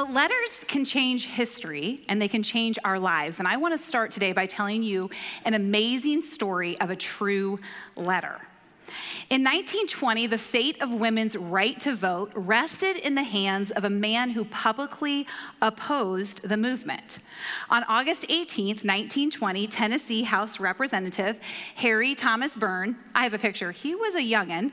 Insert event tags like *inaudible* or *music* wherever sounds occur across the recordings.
Well, letters can change history and they can change our lives. And I want to start today by telling you an amazing story of a true letter. In 1920, the fate of women's right to vote rested in the hands of a man who publicly opposed the movement. On August 18, 1920, Tennessee House Representative Harry Thomas Burn, I have a picture, he was a youngin',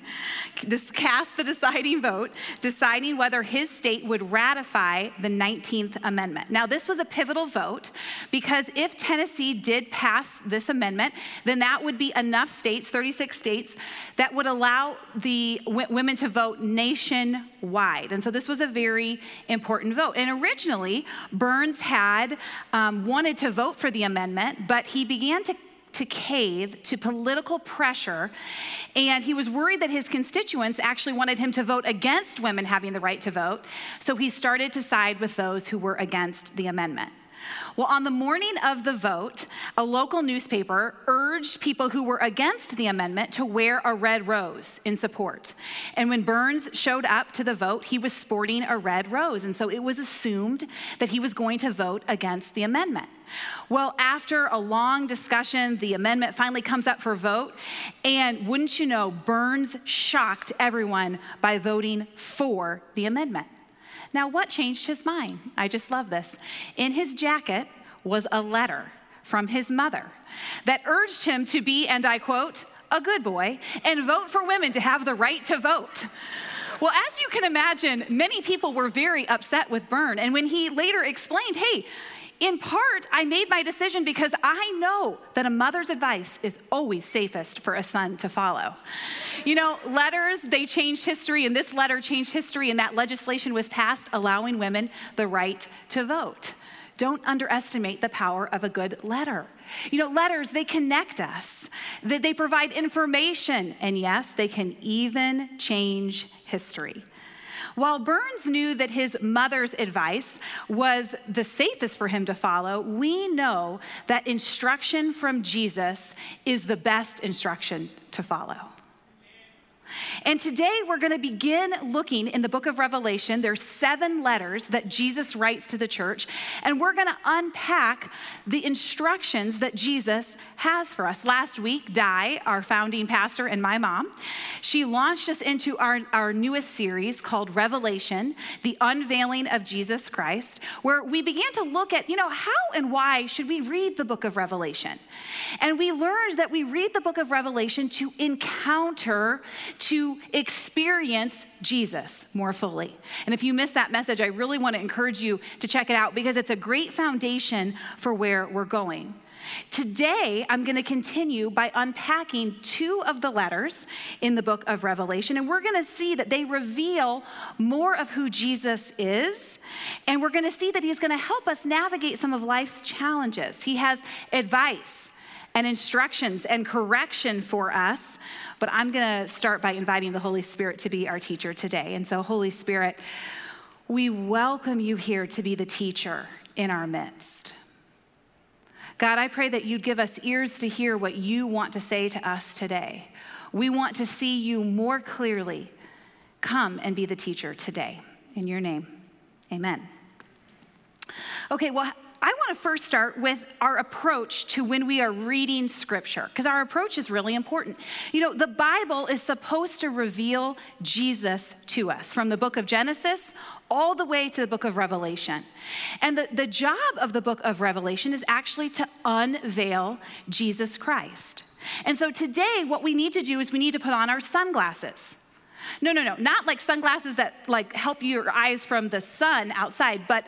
cast the deciding vote, deciding whether his state would ratify the 19th Amendment. Now, this was a pivotal vote because if Tennessee did pass this amendment, then that would be enough states, 36 states, that would allow the w- women to vote nationwide. And so this was a very important vote. And originally, Burns had um, wanted to vote for the amendment, but he began to to cave to political pressure, and he was worried that his constituents actually wanted him to vote against women having the right to vote. So he started to side with those who were against the amendment. Well, on the morning of the vote, a local newspaper urged people who were against the amendment to wear a red rose in support. And when Burns showed up to the vote, he was sporting a red rose. And so it was assumed that he was going to vote against the amendment. Well, after a long discussion, the amendment finally comes up for vote. And wouldn't you know, Burns shocked everyone by voting for the amendment. Now, what changed his mind? I just love this. In his jacket was a letter from his mother that urged him to be, and I quote, a good boy and vote for women to have the right to vote. Well, as you can imagine, many people were very upset with Burn. And when he later explained, hey, in part, I made my decision because I know that a mother's advice is always safest for a son to follow. You know, letters, they changed history, and this letter changed history, and that legislation was passed allowing women the right to vote. Don't underestimate the power of a good letter. You know, letters, they connect us, they provide information, and yes, they can even change history. While Burns knew that his mother's advice was the safest for him to follow, we know that instruction from Jesus is the best instruction to follow. And today we're going to begin looking in the book of Revelation. There's seven letters that Jesus writes to the church, and we're going to unpack the instructions that Jesus has for us. Last week, Di, our founding pastor and my mom, she launched us into our, our newest series called Revelation, the unveiling of Jesus Christ, where we began to look at, you know, how and why should we read the book of Revelation? And we learned that we read the book of Revelation to encounter to experience Jesus more fully. And if you missed that message, I really want to encourage you to check it out because it's a great foundation for where we're going. Today, I'm going to continue by unpacking two of the letters in the book of Revelation, and we're going to see that they reveal more of who Jesus is, and we're going to see that he's going to help us navigate some of life's challenges. He has advice and instructions and correction for us but I'm going to start by inviting the Holy Spirit to be our teacher today. And so, Holy Spirit, we welcome you here to be the teacher in our midst. God, I pray that you'd give us ears to hear what you want to say to us today. We want to see you more clearly. Come and be the teacher today. In your name, amen. Okay, well, I want to first start with our approach to when we are reading scripture, because our approach is really important. You know, the Bible is supposed to reveal Jesus to us from the book of Genesis all the way to the book of Revelation. And the, the job of the book of Revelation is actually to unveil Jesus Christ. And so today, what we need to do is we need to put on our sunglasses. No, no, no, not like sunglasses that like help your eyes from the sun outside, but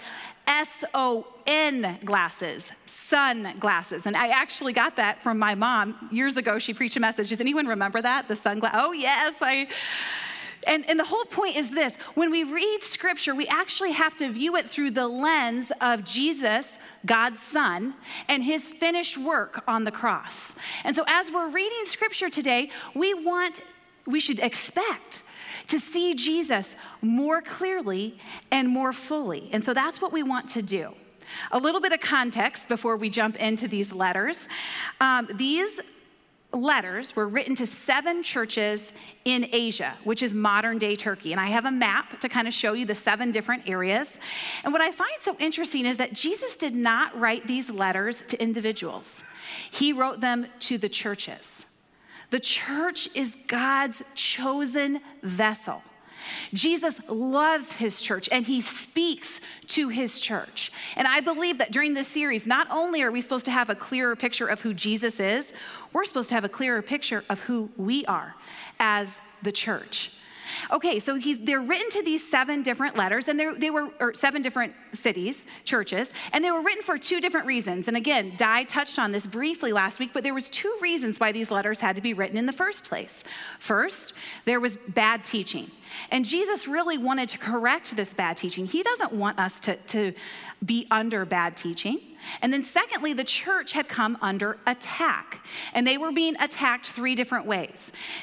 S O N glasses, sunglasses. And I actually got that from my mom years ago. She preached a message. Does anyone remember that? The sunglasses? Oh, yes, I. And, and the whole point is this when we read scripture, we actually have to view it through the lens of Jesus, God's Son, and his finished work on the cross. And so as we're reading scripture today, we want, we should expect to see Jesus more clearly and more fully. And so that's what we want to do. A little bit of context before we jump into these letters. Um, these letters were written to seven churches in Asia, which is modern day Turkey. And I have a map to kind of show you the seven different areas. And what I find so interesting is that Jesus did not write these letters to individuals, he wrote them to the churches. The church is God's chosen vessel. Jesus loves his church and he speaks to his church. And I believe that during this series, not only are we supposed to have a clearer picture of who Jesus is, we're supposed to have a clearer picture of who we are as the church. Okay, so they're written to these seven different letters, and they were seven different cities, churches, and they were written for two different reasons. And again, Di touched on this briefly last week, but there was two reasons why these letters had to be written in the first place. First, there was bad teaching, and Jesus really wanted to correct this bad teaching. He doesn't want us to, to be under bad teaching. And then, secondly, the church had come under attack, and they were being attacked three different ways.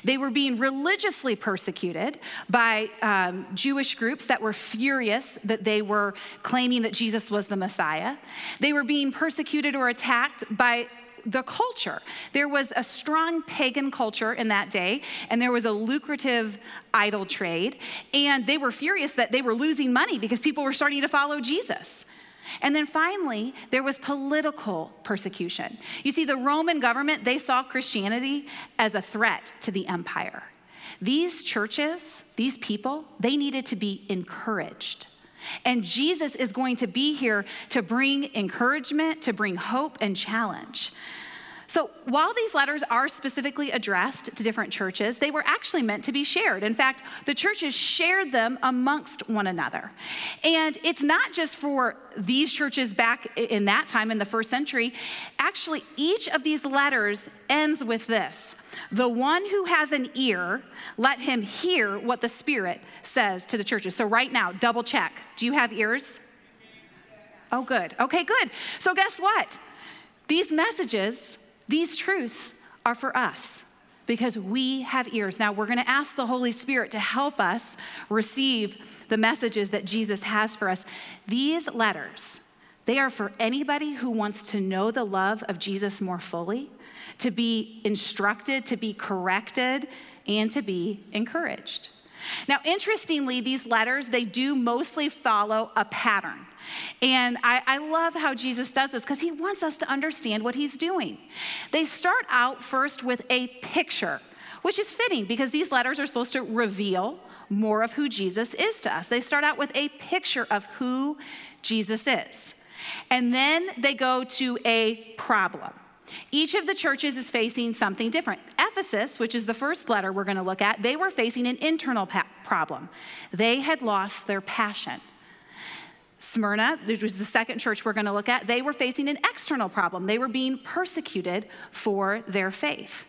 They were being religiously persecuted by um, Jewish groups that were furious that they were claiming that Jesus was the Messiah. They were being persecuted or attacked by the culture. There was a strong pagan culture in that day, and there was a lucrative idol trade. And they were furious that they were losing money because people were starting to follow Jesus. And then finally, there was political persecution. You see, the Roman government, they saw Christianity as a threat to the empire. These churches, these people, they needed to be encouraged. And Jesus is going to be here to bring encouragement, to bring hope and challenge. So, while these letters are specifically addressed to different churches, they were actually meant to be shared. In fact, the churches shared them amongst one another. And it's not just for these churches back in that time in the first century. Actually, each of these letters ends with this The one who has an ear, let him hear what the Spirit says to the churches. So, right now, double check. Do you have ears? Oh, good. Okay, good. So, guess what? These messages these truths are for us because we have ears. Now, we're going to ask the Holy Spirit to help us receive the messages that Jesus has for us. These letters, they are for anybody who wants to know the love of Jesus more fully, to be instructed, to be corrected, and to be encouraged. Now, interestingly, these letters, they do mostly follow a pattern. And I, I love how Jesus does this because he wants us to understand what he's doing. They start out first with a picture, which is fitting because these letters are supposed to reveal more of who Jesus is to us. They start out with a picture of who Jesus is. And then they go to a problem. Each of the churches is facing something different. Ephesus, which is the first letter we're going to look at, they were facing an internal pa- problem. They had lost their passion. Smyrna, which was the second church we're going to look at, they were facing an external problem. They were being persecuted for their faith.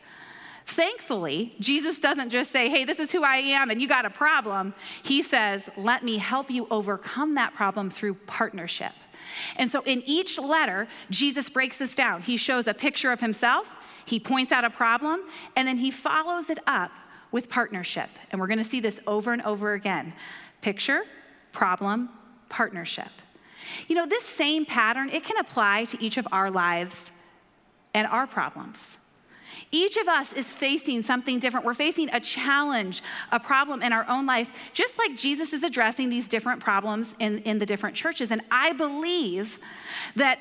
Thankfully, Jesus doesn't just say, hey, this is who I am and you got a problem. He says, let me help you overcome that problem through partnership. And so in each letter, Jesus breaks this down. He shows a picture of himself, he points out a problem, and then he follows it up with partnership. And we're going to see this over and over again picture, problem, partnership. You know, this same pattern, it can apply to each of our lives and our problems. Each of us is facing something different. We're facing a challenge, a problem in our own life, just like Jesus is addressing these different problems in, in the different churches. And I believe that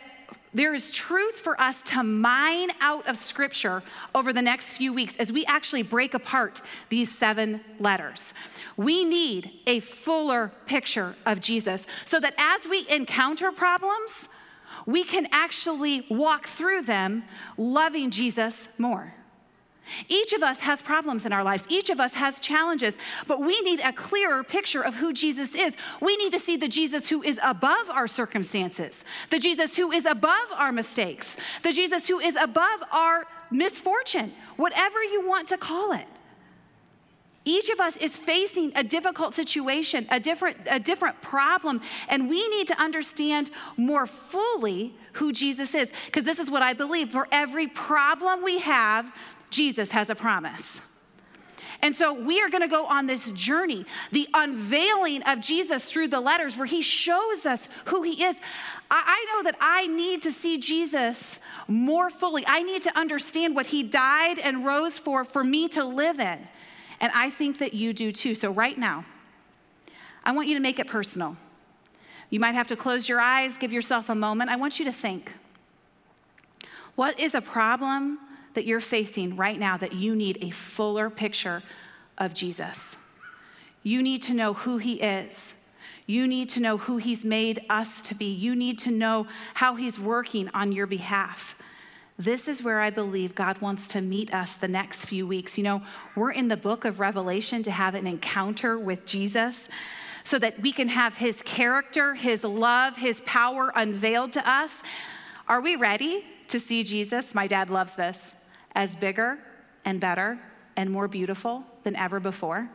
there is truth for us to mine out of Scripture over the next few weeks as we actually break apart these seven letters. We need a fuller picture of Jesus so that as we encounter problems, we can actually walk through them loving Jesus more. Each of us has problems in our lives. Each of us has challenges, but we need a clearer picture of who Jesus is. We need to see the Jesus who is above our circumstances, the Jesus who is above our mistakes, the Jesus who is above our misfortune, whatever you want to call it. Each of us is facing a difficult situation, a different, a different problem, and we need to understand more fully who Jesus is. Because this is what I believe for every problem we have, Jesus has a promise. And so we are going to go on this journey, the unveiling of Jesus through the letters, where he shows us who he is. I, know that I need to see Jesus more fully. I need to understand what he died and rose for, for me to live in. And I think that you do too. So, right now, I want you to make it personal. You might have to close your eyes, give yourself a moment. I want you to think what is a problem that you're facing right now that you need a fuller picture of Jesus? You need to know who he is. You need to know who he's made us to be. You need to know how he's working on your behalf. This is where I believe God wants to meet us the next few weeks. You know, we're in the book of Revelation to have an encounter with Jesus so that we can have his character, his love, his power unveiled to us. Are we ready to see Jesus? My dad loves this as bigger and better and more beautiful than ever before.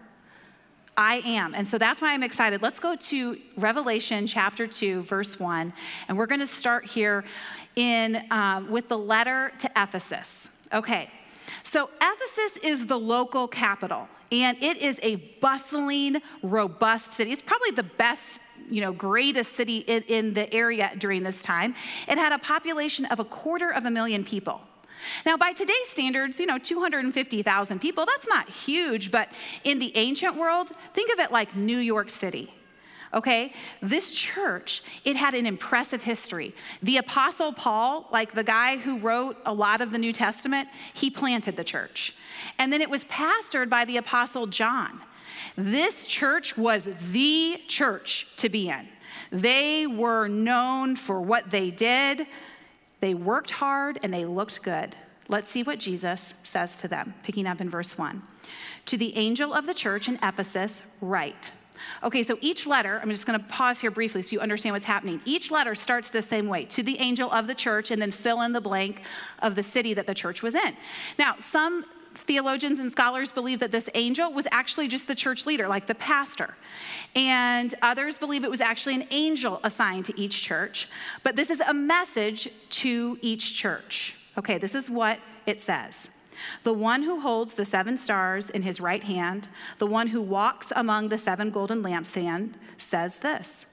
I am. And so that's why I'm excited. Let's go to Revelation chapter 2, verse 1. And we're going to start here in, um, with the letter to Ephesus. Okay, so Ephesus is the local capital, and it is a bustling, robust city. It's probably the best you know, greatest city in, in, the area during this time. It had a population of a quarter of a million people. Now, by today's standards, you know, 250,000 people, that's not huge, but in the ancient world, think of it like New York City okay? This church, it had an impressive history. The Apostle Paul, like the guy who wrote a lot of the New Testament, he planted the church. And then it was pastored by the Apostle John. This church was the church to be in. They were known for what they did, they worked hard, and they looked good. Let's see what Jesus says to them, picking up in verse 1. To the angel of the church in Ephesus, write. Okay, so each letter, I'm just going to pause here briefly so you understand what's happening. Each letter starts the same way to the angel of the church, and then fill in the blank of the city that the church was in. Now, some theologians and scholars believe that this angel was actually just the church leader, like the pastor. And others believe it was actually an angel assigned to each church. But this is a message to each church. Okay, this is what it says. The one who holds the seven stars in his right hand, the one who walks among the seven golden lampstands, says this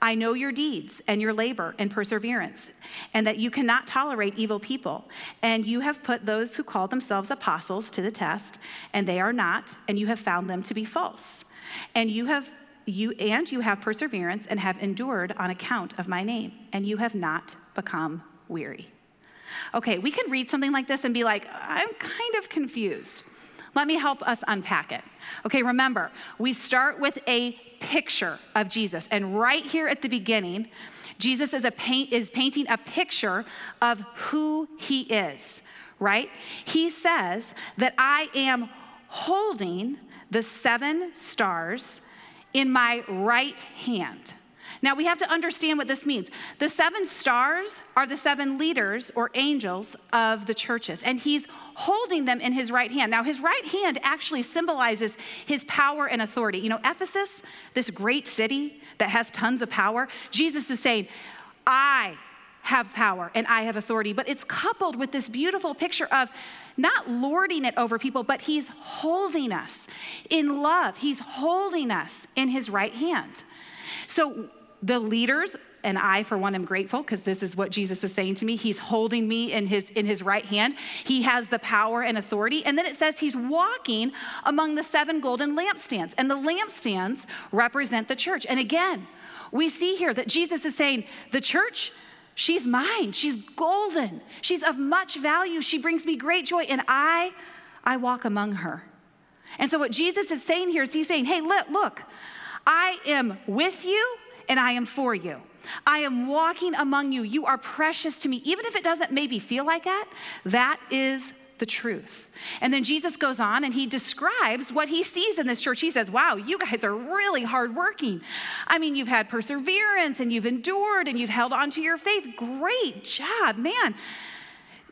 I know your deeds and your labor and perseverance, and that you cannot tolerate evil people. And you have put those who call themselves apostles to the test, and they are not, and you have found them to be false. And you have you and you have perseverance and have endured on account of my name, and you have not become weary. Okay, we can read something like this and be like, I'm kind of confused. Let me help us unpack it. Okay, remember, we start with a picture of Jesus. And right here at the beginning, Jesus is, paint, is painting a picture of who he is, right? He says that I am holding the seven stars in my right hand. Now we have to understand what this means. The seven stars are the seven leaders or angels of the churches, and he's holding them in his right hand. Now, his right hand actually symbolizes his power and authority. You know, Ephesus, this great city that has tons of power, Jesus is saying, I have power and I have authority. But it's coupled with this beautiful picture of not lording it over people, but he's holding us in love. He's holding us in his right hand. So the leaders and i for one am grateful because this is what jesus is saying to me. He's holding me in his in his right hand. He has the power and authority. And then it says he's walking among the seven golden lampstands. And the lampstands represent the church. And again we see here that jesus is saying the church she's mine. She's golden. She's of much value. She brings me great joy. And i i walk among her. And so what jesus is saying here is he's saying hey look look. I am with you and I am for you. I am walking among you. You are precious to me. Even if it doesn't maybe feel like that, that is the truth. And then Jesus goes on and he describes what he sees in this church. He says, Wow, you guys are really hardworking. I mean, you've had perseverance and you've endured and you've held on to your faith. Great job, man.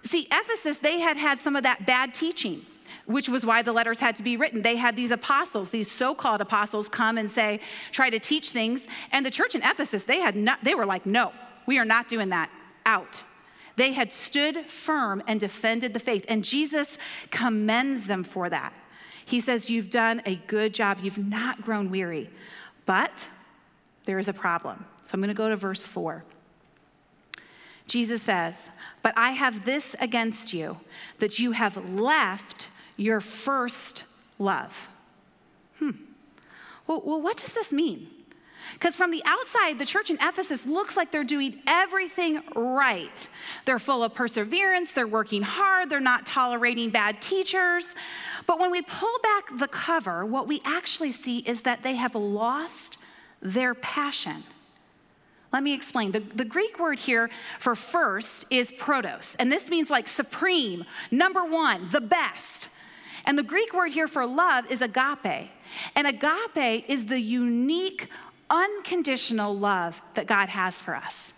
See, Ephesus, they had had some of that bad teaching which was why the letters had to be written. They had these apostles, these so-called apostles come and say, try to teach things. And the church in Ephesus, they had not, they were like, no, we are not doing that. Out. They had stood firm and defended the faith, and Jesus commends them for that. He says, You've done a good job, you've not grown weary. But there is a problem. So I'm going to go to verse 4. Jesus says, But I have this against you, that you have left your first love. Hmm. Well, well what does this mean? Because from the outside, the church in Ephesus looks like they're doing everything right. They're full of perseverance, they're working hard, they're not tolerating bad teachers. But when we pull back the cover, what we actually see is that they have lost their passion. Let me explain. The, the, Greek word here for first is protos, and this means like supreme, number one, the best. And the Greek word here for love is agape. And agape is the unique unconditional love that God has for us.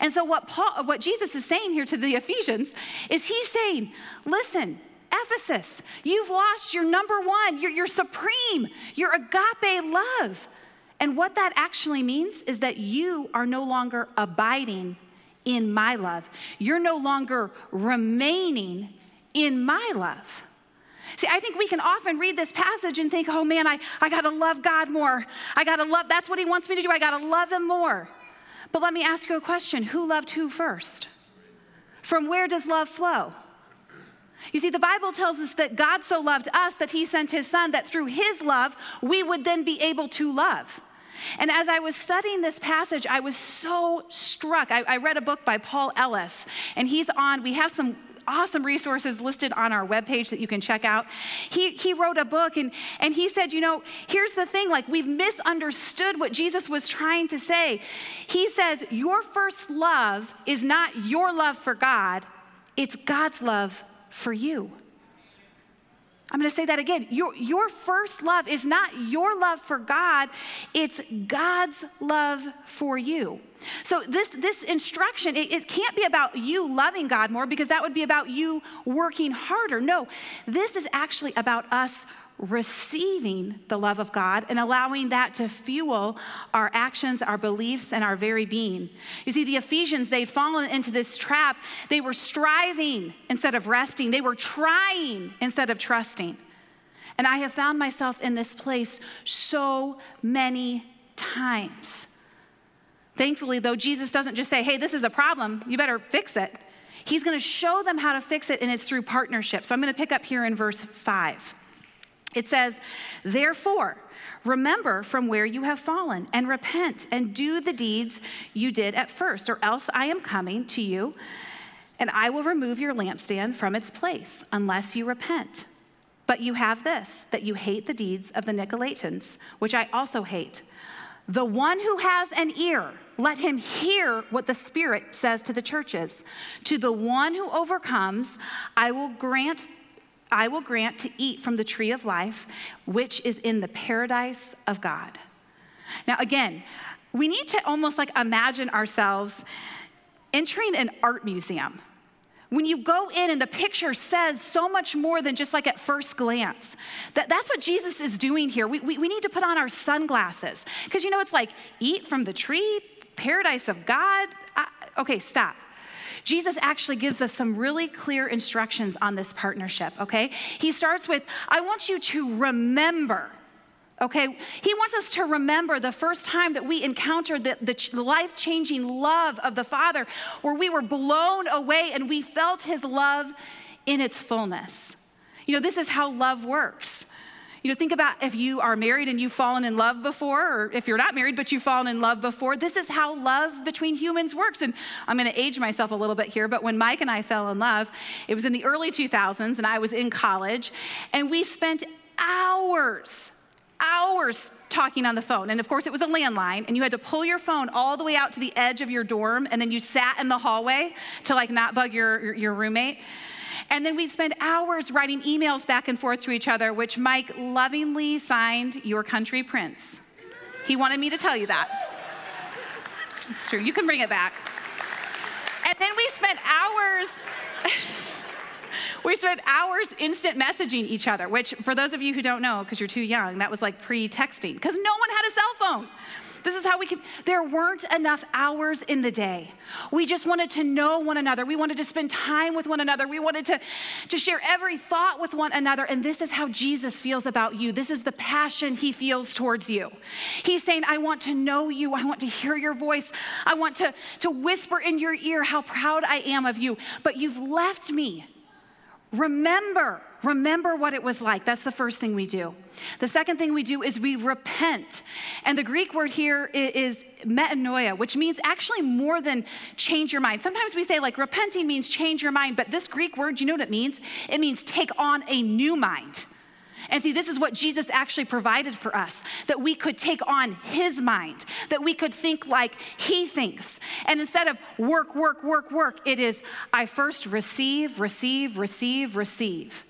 And so, what, Paul, what Jesus is saying here to the Ephesians is he's saying, listen, Ephesus, you've lost your number one, your, your supreme, your agape love. And what that actually means is that you are no longer abiding in my love. You're no longer remaining in my love. See, I think we can often read this passage and think, oh man, I, I gotta love God more. I gotta love, that's what He wants me to do. I gotta love Him more. But let me ask you a question who loved who first? From where does love flow? You see, the Bible tells us that God so loved us that He sent His Son, that through His love, we would then be able to love. And as I was studying this passage, I was so struck. I, I, read a book by Paul Ellis, and he's on, we have some awesome resources listed on our webpage that you can check out. He, he wrote a book and, and he said, you know, here's the thing like, we've misunderstood what Jesus was trying to say. He says, your first love is not your love for God, it's God's love for you. I'm going to say that again. Your, your first love is not your love for God, it's God's love for you. So, this, this instruction, it, it can't be about you loving God more because that would be about you working harder. No, this is actually about us receiving the love of God and allowing that to fuel our actions, our beliefs, and our very being. You see, the Ephesians, they'd fallen into this trap. They were striving instead of resting, they were trying instead of trusting. And I have found myself in this place so many times. Thankfully, though, Jesus doesn't just say, hey, this is a problem, you better fix it. He's going to show them how to fix it, and it's through partnership. So I'm going to pick up here in verse 5. It says, Therefore, remember from where you have fallen and repent and do the deeds you did at first, or else I am coming to you and I will remove your lampstand from its place unless you repent. But you have this that you hate the deeds of the Nicolaitans, which I also hate. The one who has an ear, let him hear what the Spirit says to the churches. To the one who overcomes, I will grant I will grant to eat from the tree of life, which is in the paradise of God. Now, again, we need to almost like imagine ourselves entering an art museum. When you go in and the picture says so much more than just like at first glance. That, that's what Jesus is doing here. We, we, we need to put on our sunglasses. Because you know, it's like eat from the tree, paradise of God. I, okay, stop. Jesus actually gives us some really clear instructions on this partnership, okay? He starts with, I want you to remember. Okay, he wants us to remember the first time that we encountered the, the life changing love of the Father, where we were blown away and we felt his love in its fullness. You know, this is how love works. You know, think about if you are married and you've fallen in love before, or if you're not married but you've fallen in love before. This is how love between humans works. And I'm going to age myself a little bit here, but when Mike and I fell in love, it was in the early 2000s, and I was in college, and we spent hours, hours talking on the phone. And of course, it was a landline, and you had to pull your phone all the way out to the edge of your dorm, and then you sat in the hallway to like not bug your, your, your roommate. And then we'd spend hours writing emails back and forth to each other, which Mike lovingly signed Your Country Prince. He wanted me to tell you that. It's true. You can bring it back. And then we spent hours. *laughs* we spent hours instant messaging each other, which, for those of you who don't know, because you're too young, that was like pre texting, because no one had a cell phone. This is how we could, there weren't enough hours in the day. We just wanted to know one another. We wanted to spend time with one another. We wanted to, to share every thought with one another. And this is how Jesus feels about you. This is the passion he feels towards you. He's saying, I want to know you. I want to hear your voice. I want to, to whisper in your ear how proud I am of you. But you've left me. Remember, remember what it was like. That's the first thing we do. The second thing we do is we repent. And the Greek word here is metanoia, which means actually more than change your mind. Sometimes we say, like, repenting means change your mind, but this Greek word, you know what it means? It means take on a new mind. And see, this is what Jesus actually provided for us that we could take on his mind, that we could think like he thinks. And instead of work, work, work, work, it is I first receive, receive, receive, receive.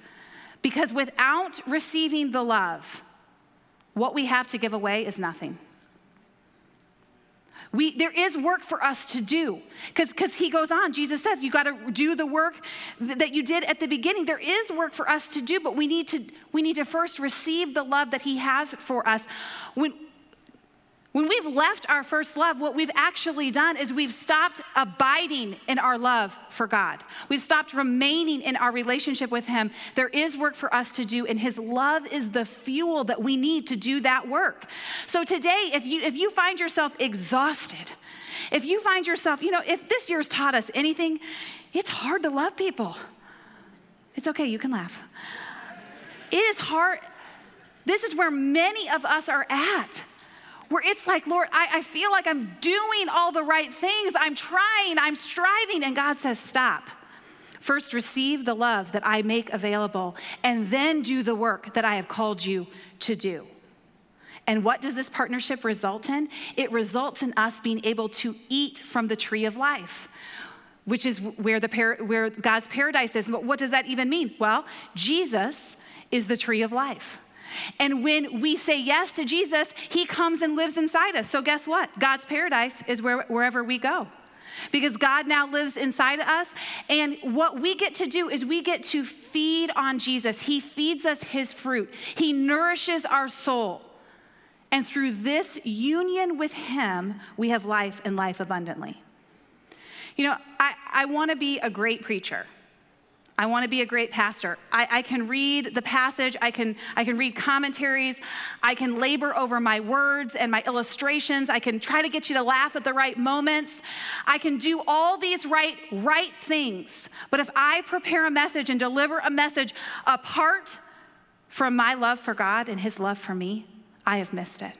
Because without receiving the love, what we have to give away is nothing. We, there is work for us to do because he goes on. Jesus says, You got to do the work that you did at the beginning. There is work for us to do, but we need to, we need to first receive the love that he has for us. When, when we've left our first love, what we've actually done is we've stopped abiding in our love for God. We've stopped remaining in our relationship with Him. There is work for us to do, and His love is the fuel that we need to do that work. So today, if you, if you find yourself exhausted, if you find yourself, you know, if this year's taught us anything, it's hard to love people. It's okay, you can laugh. It is hard. This is where many of us are at where it's like, Lord, I, I feel like I'm doing all the right things. I'm trying, I'm striving. And God says, stop. First, receive the love that I make available, and then do the work that I have called you to do. And what does this partnership result in? It results in us being able to eat from the tree of life, which is where, the where God's paradise is. But what does that even mean? Well, Jesus is the tree of life. And when we say yes to Jesus, he comes and lives inside us. So, guess what? God's paradise is where, wherever we go. Because God now lives inside of us. And what we get to do is we get to feed on Jesus. He feeds us his fruit, he nourishes our soul. And through this union with him, we have life and life abundantly. You know, I, I want to be a great preacher. I want to be a great pastor. I, I, can read the passage, I can, I can read commentaries, I can labor over my words and my illustrations, I can try to get you to laugh at the right moments. I can do all these right, right things. But if I prepare a message and deliver a message apart from my love for God and His love for me, I have missed it.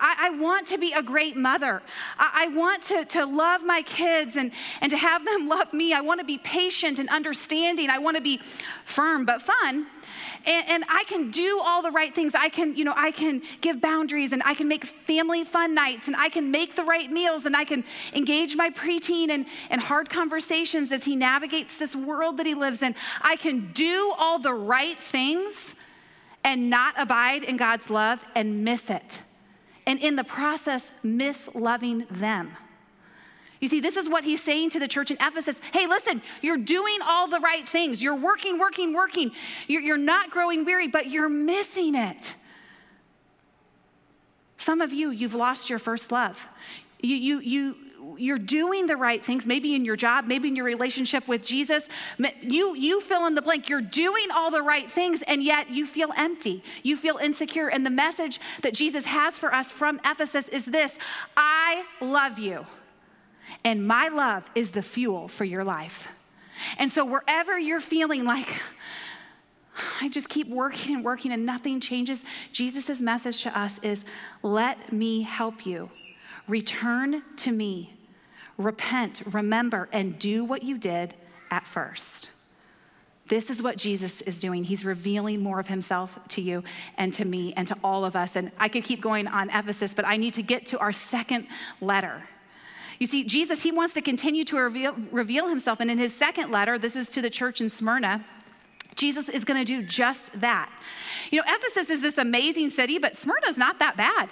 I, I want to be a great mother. I, I want to, to love my kids and, and to have them *laughs* love me. I want to be patient and understanding. I want to be firm but fun. And, and, I can do all the right things. I can, you know, I can give boundaries and I can make family fun nights and I can make the right meals and I can engage my preteen in, in hard conversations as he navigates this world that he lives in. I can do all the right things and not abide in God's love and miss it and in the process, misloving them. You see, this is what he's saying to the church in Ephesus. Hey, listen, you're doing all the right things. You're working, working, working. You're, you're not growing weary, but you're missing it. Some of you, you've lost your first love. You, you, you, you're doing the right things, maybe in your job, maybe in your relationship with Jesus. You, you fill in the blank. You're doing all the right things, and yet you feel empty. You feel insecure. And the message that Jesus has for us from Ephesus is this I love you, and my love is the fuel for your life. And so, wherever you're feeling like, I just keep working and working and nothing changes, Jesus' message to us is let me help you Return to me. Repent, remember, and do what you did at first. This is what Jesus is doing. He's revealing more of himself to you and to me and to all of us. And I could keep going on Ephesus, but I need to get to our second letter. You see, Jesus, he wants to continue to reveal, reveal himself. And in his second letter, this is to the church in Smyrna, Jesus is going to do just that. You know, Ephesus is this amazing city, but Smyrna is not that bad.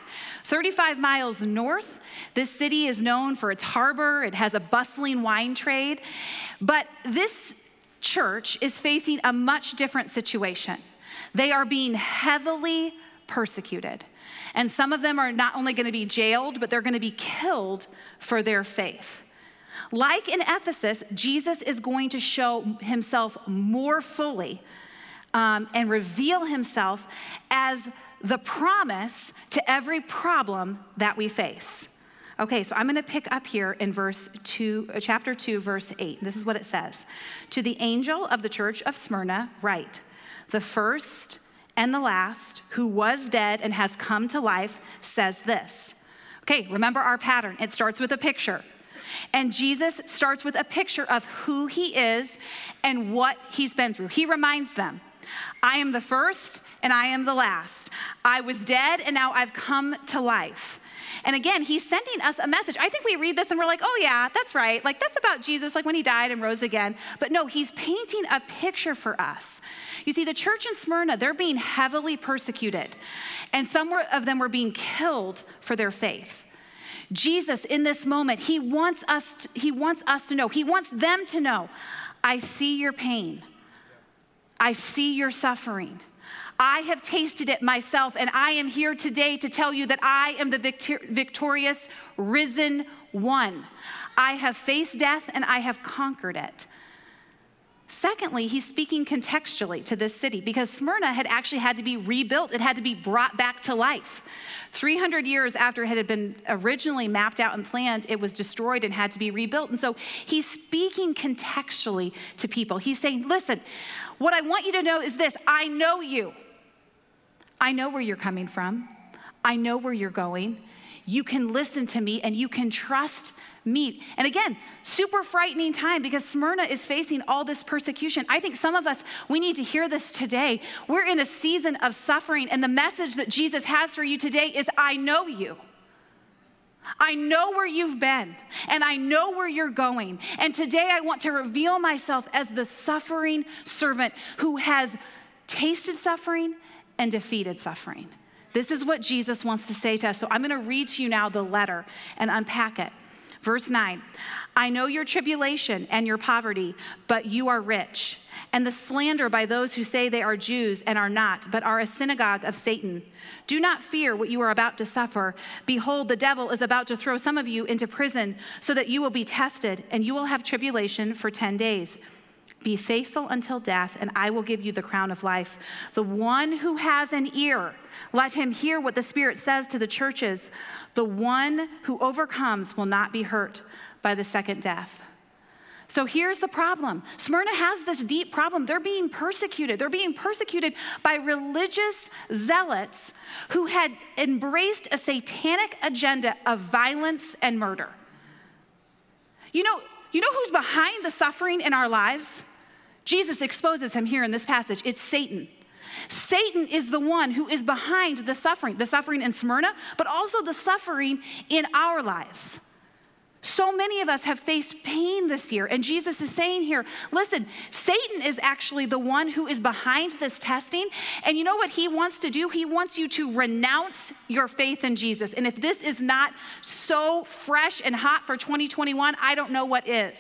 35 miles north, this city is known for its harbor, it has a bustling wine trade. But this church is facing a much different situation. They are being heavily persecuted. And some of them are not only going to be jailed, but they're going to be killed for their faith. Like in Ephesus, Jesus is going to show himself more fully um, and reveal himself as the promise to every problem that we face. Okay, so I'm going to pick up here in verse 2, uh, chapter 2, verse 8. This is what it says. To the angel of the church of Smyrna, write, the first and the last, who was dead and has come to life, says this. Okay, remember our pattern. It starts with a picture. And Jesus starts with a picture of who he is and what he's been through. He reminds them I am the first and I am the last. I was dead and now I've come to life. And again, he's sending us a message. I think we read this and we're like, oh, yeah, that's right. Like, that's about Jesus, like when he died and rose again. But no, he's painting a picture for us. You see, the church in Smyrna, they're being heavily persecuted, and some of them were being killed for their faith. Jesus, in this moment, he wants us to, he wants us to know, he wants them to know, I see your pain. I see your suffering. I have tasted it myself, and I am here today to tell you that I am the victor- victorious, risen one. I have faced death and I have conquered it. Secondly, he's speaking contextually to this city because Smyrna had actually had to be rebuilt. It had to be brought back to life. 300 years after it had been originally mapped out and planned, it was destroyed and had to be rebuilt. And so he's speaking contextually to people. He's saying, Listen, what I want you to know is this I know you. I know where you're coming from, I know where you're going. You can listen to me and you can trust me. And again, super frightening time because Smyrna is facing all this persecution. I think some of us, we need to hear this today. We're in a season of suffering, and the message that Jesus has for you today is I know you. I know where you've been and I know where you're going. And today I want to reveal myself as the suffering servant who has tasted suffering and defeated suffering. This is what Jesus wants to say to us. So I'm going to read to you now the letter and unpack it. Verse 9 I know your tribulation and your poverty, but you are rich, and the slander by those who say they are Jews and are not, but are a synagogue of Satan. Do not fear what you are about to suffer. Behold, the devil is about to throw some of you into prison so that you will be tested, and you will have tribulation for 10 days. Be faithful until death, and I will give you the crown of life. The one who has an ear, let him hear what the Spirit says to the churches. The one who overcomes will not be hurt by the second death. So here's the problem Smyrna has this deep problem. They're being persecuted. They're being persecuted by religious zealots who had embraced a satanic agenda of violence and murder. You know, you know who's behind the suffering in our lives? Jesus exposes him here in this passage. It's Satan. Satan is the one who is behind the suffering, the suffering in Smyrna, but also the suffering in our lives. So many of us have faced pain this year, and Jesus is saying here listen, Satan is actually the one who is behind this testing. And you know what he wants to do? He wants you to renounce your faith in Jesus. And if this is not so fresh and hot for 2021, I don't know what is.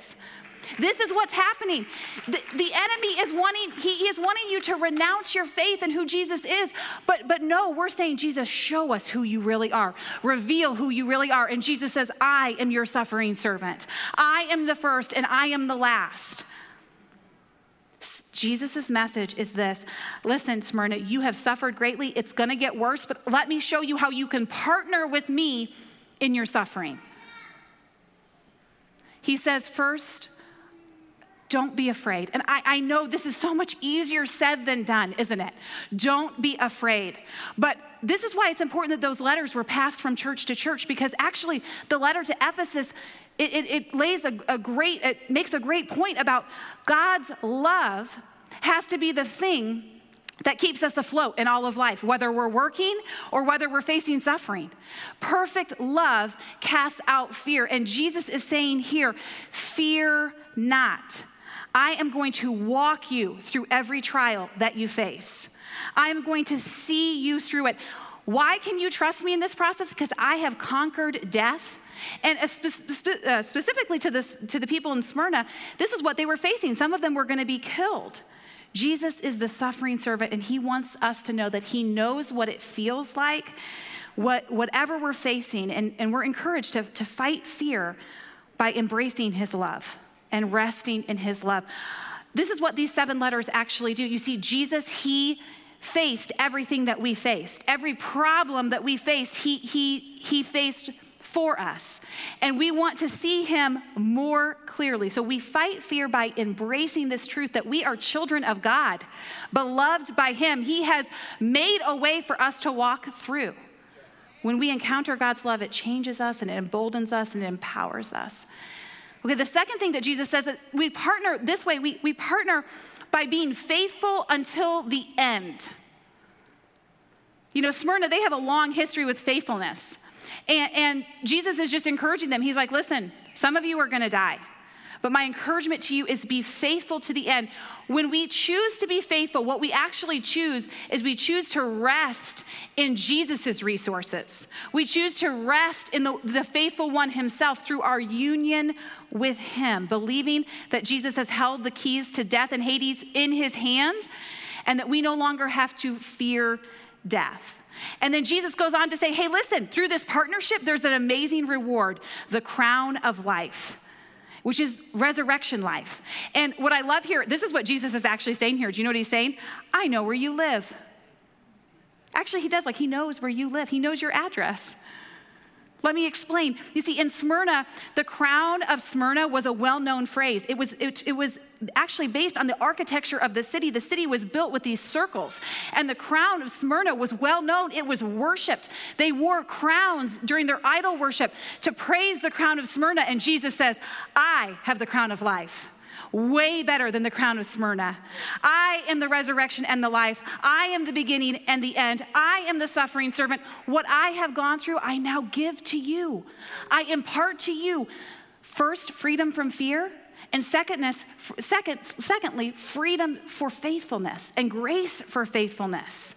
This is what's happening. The, the enemy is wanting, he, he is wanting you to renounce your faith in who Jesus is. But, but no, we're saying, Jesus, show us who you really are. Reveal who you really are. And Jesus says, I am your suffering servant. I am the first and I am the last. Jesus' message is this Listen, Smyrna, you have suffered greatly. It's going to get worse, but let me show you how you can partner with me in your suffering. He says, First, don't be afraid. And I, I know this is so much easier said than done, isn't it? Don't be afraid. But this is why it's important that those letters were passed from church to church because actually the letter to Ephesus it, it, it, lays a, a, great, it makes a great point about God's love has to be the thing that keeps us afloat in all of life, whether we're working or whether we're facing suffering. Perfect love casts out fear. And Jesus is saying here, fear not. I am going to walk you through every trial that you face. I am going to see you through it. Why can you trust me in this process? Because I have conquered death. And spe- uh, specifically to, this, to the people in Smyrna, this is what they were facing. Some of them were going to be killed. Jesus is the suffering servant, and he wants us to know that he knows what it feels like, what, whatever we're facing, and, and we're encouraged to, to fight fear by embracing his love and resting in his love. This is what these seven letters actually do. You see, Jesus, he faced everything that we faced. Every problem that we faced, he, he, he faced for us. And we want to see him more clearly. So we fight fear by embracing this truth that we are children of God, beloved by him. He has made a way for us to walk through. When we encounter God's love, it changes us and it emboldens us and it empowers us. Okay, the second thing that Jesus says that we partner this way, we, we partner by being faithful until the end. You know, Smyrna, they have a long history with faithfulness. And, and Jesus is just encouraging them. He's like, listen, some of you are going to die. But my encouragement to you is be faithful to the end. When we choose to be faithful, what we actually choose is we choose to rest in Jesus' resources. We choose to rest in the, the faithful one himself through our union with him, believing that Jesus has held the keys to death and Hades in his hand and that we no longer have to fear death. And then Jesus goes on to say, hey, listen, through this partnership, there's an amazing reward the crown of life. Which is resurrection life. And what I love here, this is what Jesus is actually saying here. Do you know what he's saying? I know where you live. Actually, he does, like, he knows where you live, he knows your address. Let me explain. You see, in Smyrna, the crown of Smyrna was a well known phrase. It was, it, it, was actually based on the architecture of the city. The city was built with these circles, and the crown of Smyrna was well known. It was worshiped. They wore crowns during their idol worship to praise the crown of Smyrna, and Jesus says, I have the crown of life way better than the crown of Smyrna. I am the resurrection and the life. I am the beginning and the end. I am the suffering servant. What I have gone through, I now give to you. I impart to you first freedom from fear. And secondness, second, secondly, freedom for faithfulness and grace for faithfulness.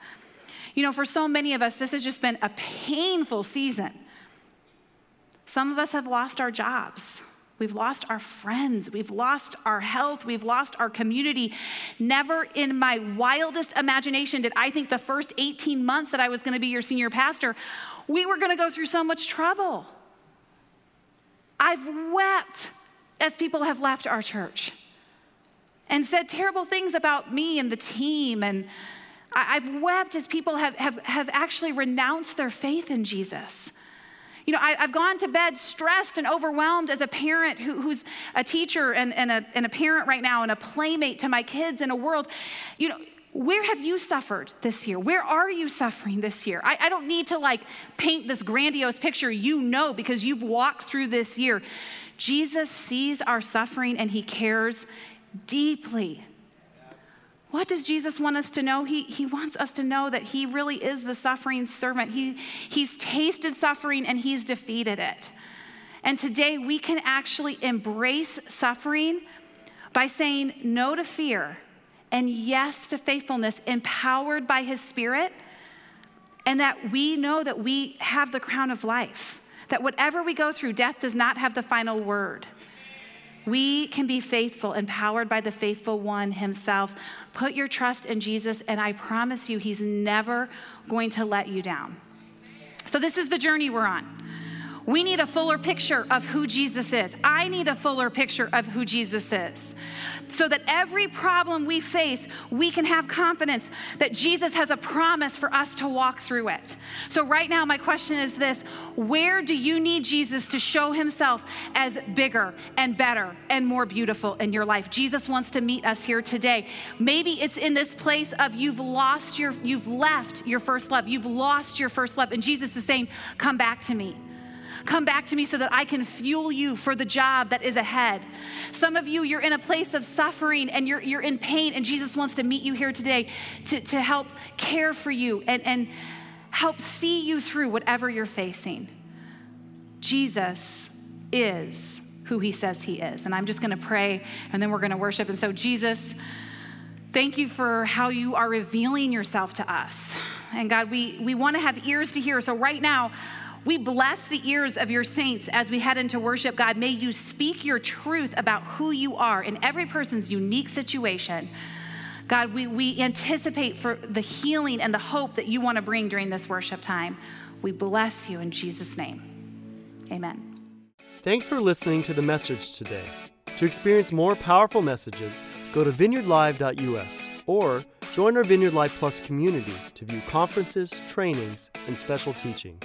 You know, for so many of us, this has just been a painful season. Some of us have lost our jobs. We've lost our friends. We've lost our health. We've lost our community. Never in my wildest imagination did I think the first 18 months that I was going to be your senior pastor, we were going to go through so much trouble. I've wept as people have left our church and said terrible things about me and the team. And I've wept as people have, have, have actually renounced their faith in Jesus. You know, I, have gone to bed stressed and overwhelmed as a parent who, who's a teacher and, and, a, and a parent right now and a playmate to my kids in a world. You know, where have you suffered this year? Where are you suffering this year? I, I, don't need to like paint this grandiose picture. You know because you've walked through this year. Jesus sees our suffering and he cares deeply what does Jesus want us to know? He, he wants us to know that He really is the suffering servant. He, he's tasted suffering and He's defeated it. And today we can actually embrace suffering by saying no to fear and yes to faithfulness, empowered by His Spirit, and that we know that we have the crown of life, that whatever we go through, death does not have the final word. We can be faithful, empowered by the faithful one himself. Put your trust in Jesus, and I promise you, he's never going to let you down. So, this is the journey we're on. We need a fuller picture of who Jesus is. I need a fuller picture of who Jesus is so that every problem we face, we can have confidence that Jesus has a promise for us to walk through it. So, right now, my question is this Where do you need Jesus to show himself as bigger and better and more beautiful in your life? Jesus wants to meet us here today. Maybe it's in this place of you've lost your, you've left your first love, you've lost your first love, and Jesus is saying, Come back to me. Come back to me so that I can fuel you for the job that is ahead. Some of you, you're in a place of suffering and you're, you're in pain, and Jesus wants to meet you here today to, to help care for you and, and help see you through whatever you're facing. Jesus is who he says he is. And I'm just going to pray and then we're going to worship. And so, Jesus, thank you for how you are revealing yourself to us. And God, we, we want to have ears to hear. So, right now, we bless the ears of your saints as we head into worship. God, may you speak your truth about who you are in every person's unique situation. God, we, we anticipate for the healing and the hope that you want to bring during this worship time. We bless you in Jesus' name. Amen. Thanks for listening to the message today. To experience more powerful messages, go to vineyardlive.us or join our Vineyard Live Plus community to view conferences, trainings, and special teachings.